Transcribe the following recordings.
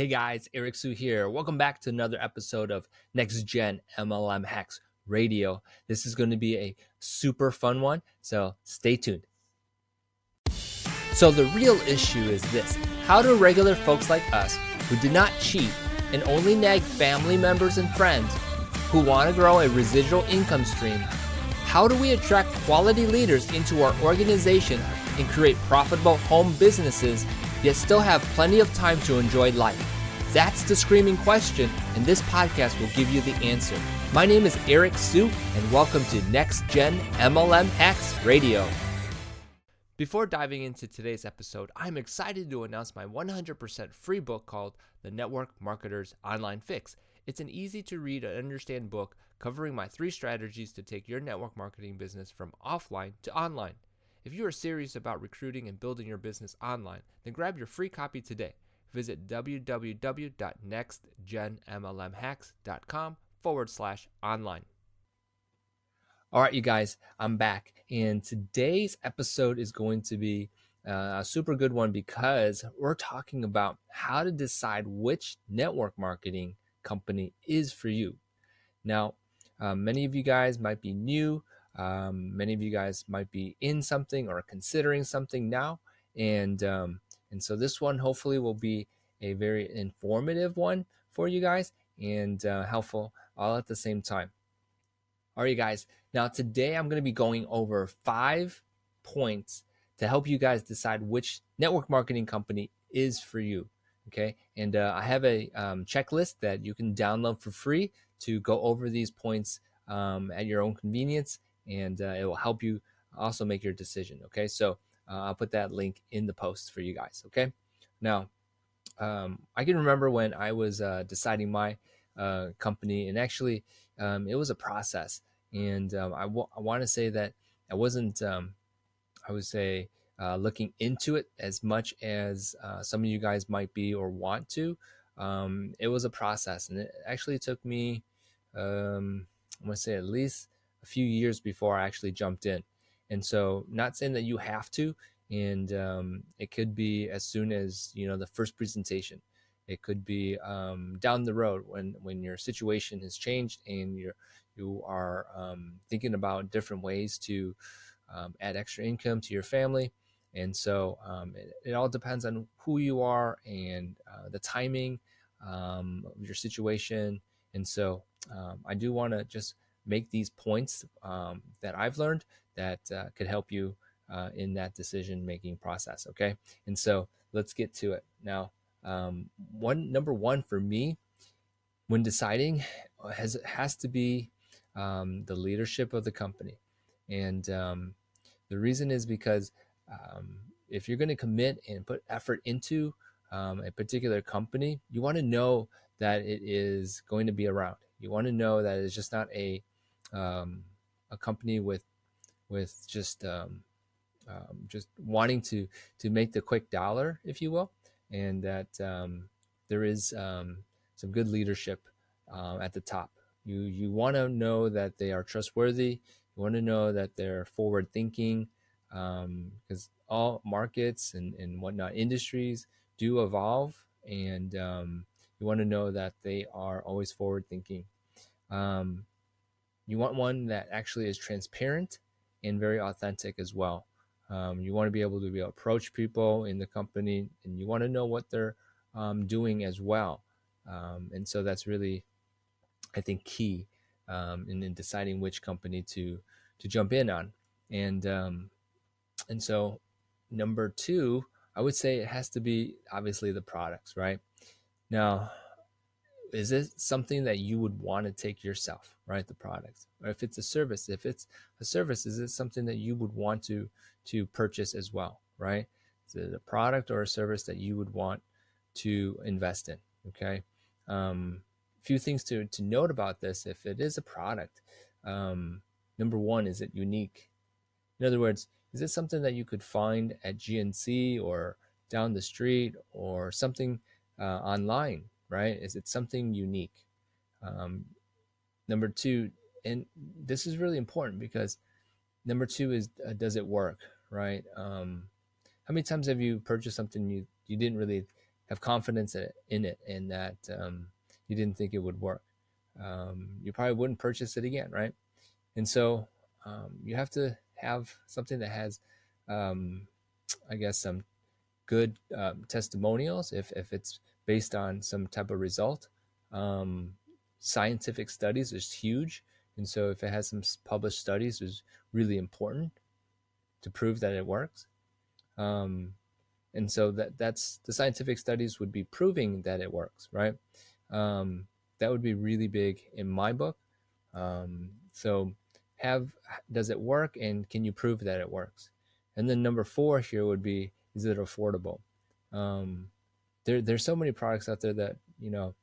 Hey guys, Eric Sue here. Welcome back to another episode of Next Gen MLM Hacks Radio. This is going to be a super fun one, so stay tuned. So, the real issue is this how do regular folks like us who did not cheat and only nag family members and friends who want to grow a residual income stream, how do we attract quality leaders into our organization and create profitable home businesses yet still have plenty of time to enjoy life? That's the screaming question, and this podcast will give you the answer. My name is Eric Sue, and welcome to Next Gen MLM Hacks Radio. Before diving into today's episode, I'm excited to announce my 100% free book called The Network Marketer's Online Fix. It's an easy to read and understand book covering my three strategies to take your network marketing business from offline to online. If you are serious about recruiting and building your business online, then grab your free copy today. Visit www.nextgenmlmhacks.com forward slash online. All right, you guys, I'm back. And today's episode is going to be uh, a super good one because we're talking about how to decide which network marketing company is for you. Now, um, many of you guys might be new um, many of you guys might be in something or considering something now, and um, and so this one hopefully will be a very informative one for you guys and uh, helpful all at the same time. All right, guys. Now today I'm going to be going over five points to help you guys decide which network marketing company is for you. Okay, and uh, I have a um, checklist that you can download for free to go over these points um, at your own convenience and uh, it will help you also make your decision. Okay, so uh, I'll put that link in the post for you guys. Okay, now um, I can remember when I was uh, deciding my uh, company, and actually um, it was a process, and um, I, w- I want to say that I wasn't, um, I would say. Uh, looking into it as much as uh, some of you guys might be or want to, um, it was a process, and it actually took me, um, I want to say at least a few years before I actually jumped in. And so, not saying that you have to, and um, it could be as soon as you know the first presentation. It could be um, down the road when when your situation has changed and you're you are um, thinking about different ways to um, add extra income to your family. And so um, it, it, all depends on who you are and uh, the timing um, of your situation. And so I do want to just make these points um, that I've learned that uh, could help you uh, in that decision making process. Okay. And so let's get to it. Now, um, one number one for me when deciding has has to be um, the leadership of the company. And um, the reason is because um, if you're going to commit and put effort into um, a particular company, you want to know that it is going to be around. You want to know that it's just not a um, a company with with just um, um, just wanting to to make the quick dollar, if you will, and that um, there is um, some good leadership uh, at the top. You you want to know that they are trustworthy. You want to know that they're forward thinking, because um, all markets and and whatnot industries do evolve, and you want to know that they are always forward thinking. Um, you want one that actually is transparent and very authentic as well. Um, you want to be able to be able to approach people in the company, and you want to know what they're um, doing as well. Um, and so that's really, I think, key um, in, in, deciding which company to to jump in on. And um, and so number two, I would say it has to be obviously the products, right? Now, is it something that you would want to take yourself right the product? Or if it's a service if it's a service is it something that you would want to to purchase as well right? Is it a product or a service that you would want to invest in okay? Um, few things to to note about this if it is a product um, number one is it unique? In other words is it something that you could find at gnc or down the street or something uh, online right? Is it something unique? Um, number two, and this is really important because number two is uh, does it work, right? Um, how many times have you purchased something you you didn't really have confidence in it, and that um, you didn't think it would work. Um, you probably wouldn't purchase it again, right? And so um, you have to have something that has, um, I guess, some good testimonials if, if it's based on some type of result. Um, scientific studies is huge. And so if it has some published studies, is really important to prove that it works. Um, and so that that's the scientific studies would be proving that it works, right? Um, that would be really big in my book. Um, so have does it work and can you prove that it works? And then number four here would be is it affordable? Um, there there's so many products out there that you know,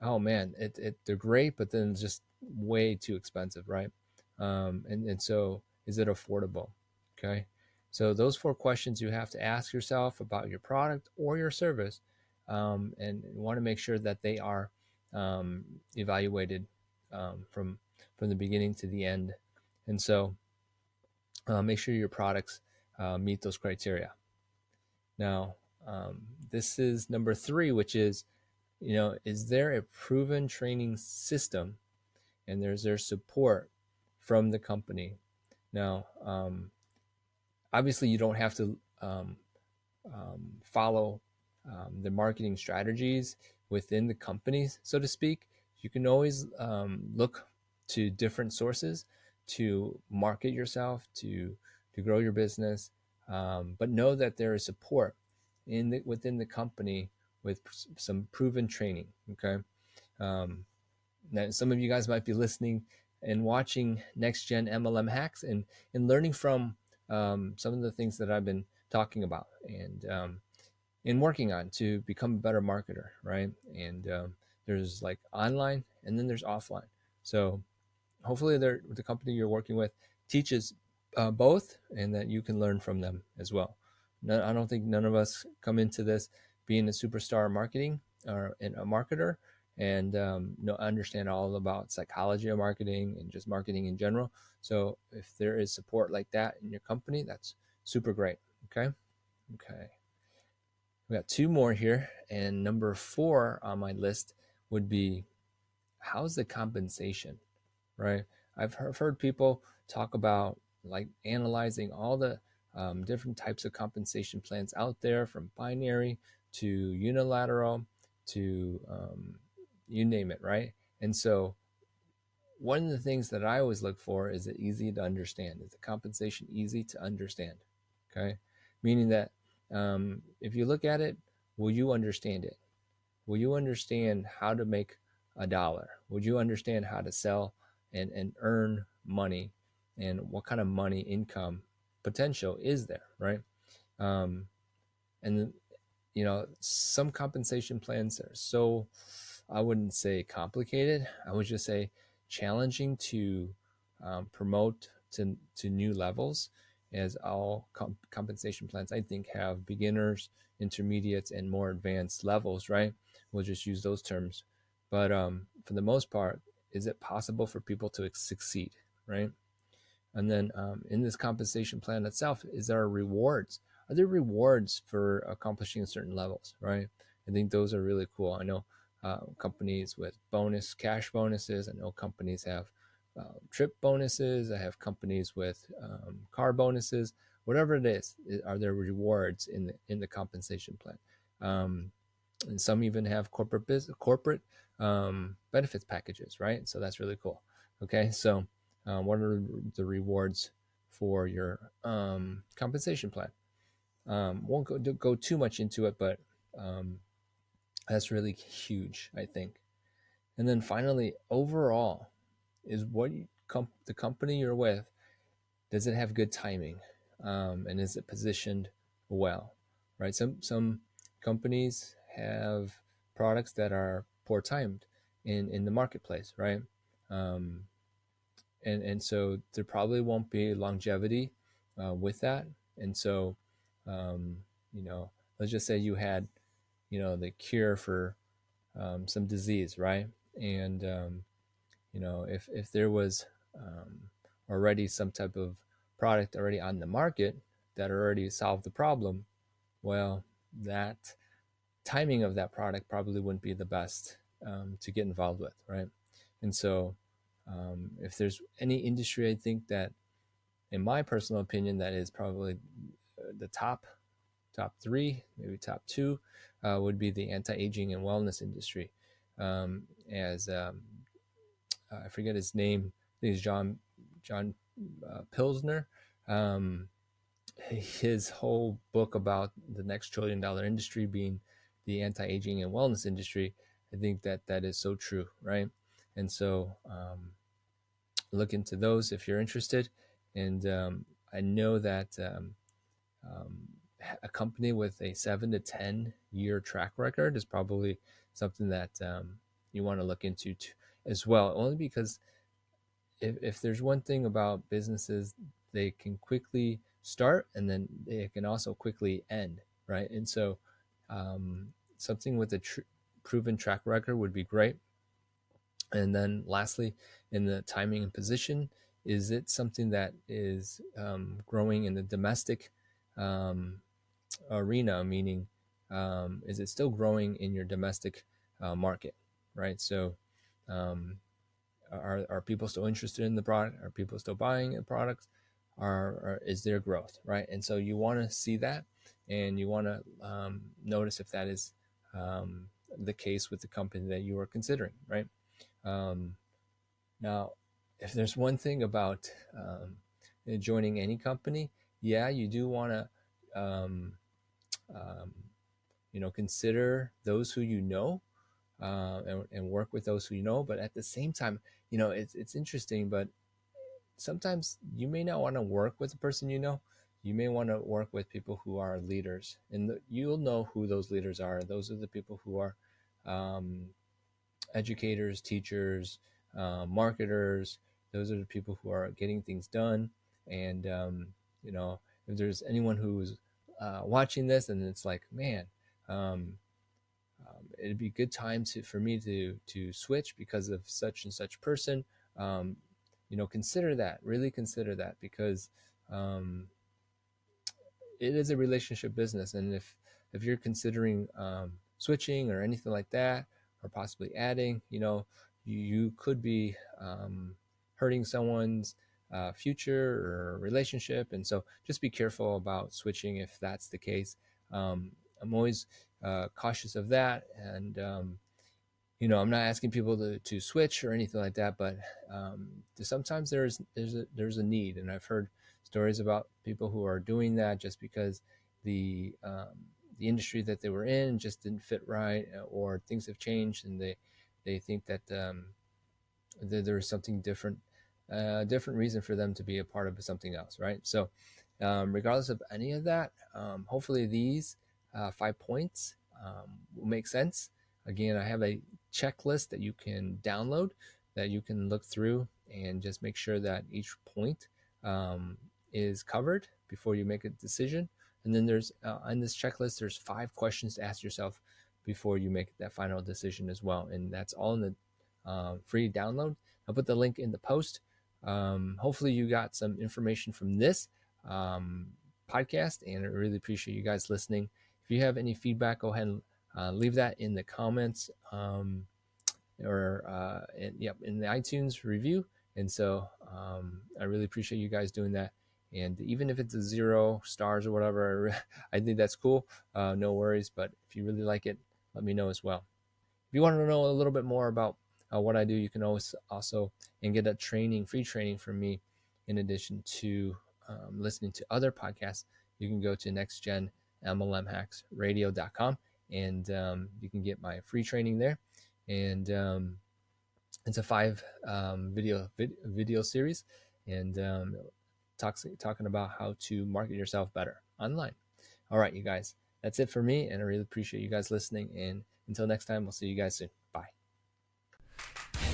oh man, it, it they're great, but then just way too expensive, right? Um, and and so is it affordable? Okay. So those four questions you have to ask yourself about your product or your service, um, and want to make sure that they are um, evaluated um, from from the beginning to the end. And so, uh, make sure your products uh, meet those criteria. Now, um, this is number three, which is, you know, is there a proven training system, and there's their support from the company. Now, um, obviously you don't have to um, um, follow um, the marketing strategies within the company, so to speak. You can always um, look to different sources to market yourself, to to grow your business, but know that there is support in the, within the company with some proven training. Okay, um, now some of you guys might be listening and watching next gen MLM hacks and and learning from um, some of the things that I've been talking about and um, and working on to become a better marketer, right? And um, there's like online and then there's offline. So hopefully, the the company you're working with teaches uh, both, and that you can learn from them as well. I don't think none of us come into this being a superstar marketing or a marketer and um, know understand all about psychology of marketing and just marketing in general. So if there is support like that in your company, that's super great. Okay. Okay. We got two more here. And number four on my list would be how's the compensation, right? I've heard people talk about like analyzing all the um, different types of compensation plans out there from binary to unilateral to um, you name it, right? And so one of the things that I always look for is it easy to understand? Is the compensation easy to understand? Okay. Meaning that um, if you look at it, will you understand it? Will you understand how to make a dollar? Would you understand how to sell and, and earn money and what kind of money income potential is there, right? Um, and, you know, some compensation plans are so, I wouldn't say complicated. I would just say challenging to um, promote to, to new levels as all comp- compensation plans i think have beginners intermediates and more advanced levels right we'll just use those terms but um, for the most part is it possible for people to succeed right and then um, in this compensation plan itself is there rewards are there rewards for accomplishing certain levels right i think those are really cool i know uh, companies with bonus cash bonuses. I know companies have uh, trip bonuses. I have companies with um, car bonuses. Whatever it is, are there rewards in the in the compensation plan? Um, and some even have corporate business, corporate um, benefits packages, right? So that's really cool. Okay, so um, what are the rewards for your um, compensation plan? Um, won't go, go too much into it, but um, that's really huge, I think. And then finally, overall, is what the company you're with does it have good timing, um, and is it positioned well, right? Some some companies have products that are poor timed in in the marketplace, right? Um, and and so there probably won't be longevity uh, with that, and so um, you know, let's just say you had you know the cure for um, some disease, right? And um, you know if if there was um, already some type of product already on the market that already solved the problem, well, that timing of that product probably wouldn't be the best um, to get involved with, right? And so, um, if there's any industry, I think that, in my personal opinion, that is probably uh, the top, top three, maybe top two, uh, would be the anti-aging and wellness industry. Um, as um, I forget his name, I think it's John John uh, Pilsner. Um, his whole book about the next trillion dollar industry being the anti-aging and wellness industry i think that that is so true right and so um, look into those if you're interested and um, i know that um, um a company with a seven to ten year track record is probably something that um, you want to look into as well only because if, if there's one thing about businesses they can quickly start and then they can also quickly end, right? And so um, something with a tr- proven track record would be great. And then lastly, in the timing and position, is it something that is um, growing in the domestic um, arena? Meaning, um, is it still growing in your domestic uh, market, right? So, um, are, are people still interested in the product? Are people still buying the products? are, are is there growth, right? And so you want to see that, and you want to um, notice if that is um, the case with the company that you are considering, right? Um, now, if there's one thing about um, joining any company, yeah, you do want to, um, um, you know, consider those who you know, uh, and, and work with those who you know. But at the same time, you know, it's it's interesting, but sometimes you may not want to work with the person you know. You may want to work with people who are leaders, and the, you'll know who those leaders are. Those are the people who are um, educators, teachers, uh, marketers. Those are the people who are getting things done. And um, you know, if there's anyone who's uh, watching this and it's like, man, um, um, it'd be a good time to for me to to switch because of such and such person. Um, you know, consider that. Really consider that because um, it is a relationship business, and if if you're considering switching or anything like that, or possibly adding, you know, you, could be um, hurting someone's uh, future or relationship, and so just be careful about switching if that's the case. Um, I'm always uh, cautious of that, and um, you know, I'm not asking people to, to switch or anything like that, but um, sometimes there's there's a, there's a need, and I've heard stories about people who are doing that just because the um, the industry that they were in just didn't fit right, uh, or things have changed, and they they think that um, that there is something different, a uh, different reason for them to be a part of something else, right? So, um, regardless of any of that, um, hopefully these uh, five points um, will make sense. Again, I have a checklist that you can download that you can look through and just make sure that each point um, is covered before you make a decision. And then there's uh, on this checklist, there's five questions to ask yourself before you make that final decision as well. And that's all in the uh, free download. I'll put the link in the post. Um, hopefully, you got some information from this um, podcast, and I really appreciate you guys listening. If you have any feedback, go ahead and uh, leave that in the comments um, or uh, in, yep, in the iTunes review. And so um, I really appreciate you guys doing that. And even if it's a zero stars or whatever, I think that's cool. Uh, no worries. But if you really like it, let me know as well. If you want to know a little bit more about uh, what I do, you can always also and get a training, free training from me. In addition to um, listening to other podcasts, you can go to nextgenmlmhacksradio.com and um, you can get my free training there. And um, it's a five um, video vid- video series, and talks talking about how to market yourself better online. All right, you guys, that's it for me, and I really appreciate you guys listening. And until next time, we'll see you guys soon. Bye.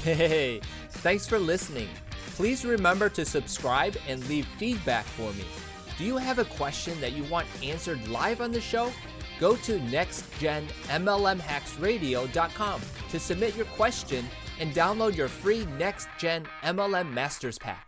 Hey, thanks for listening. Please remember to subscribe and leave feedback for me. Do you have a question that you want answered live on the show? Go to nextgenmlmhacksradio.com to submit your question and download your free Next Gen MLM Masters Pack.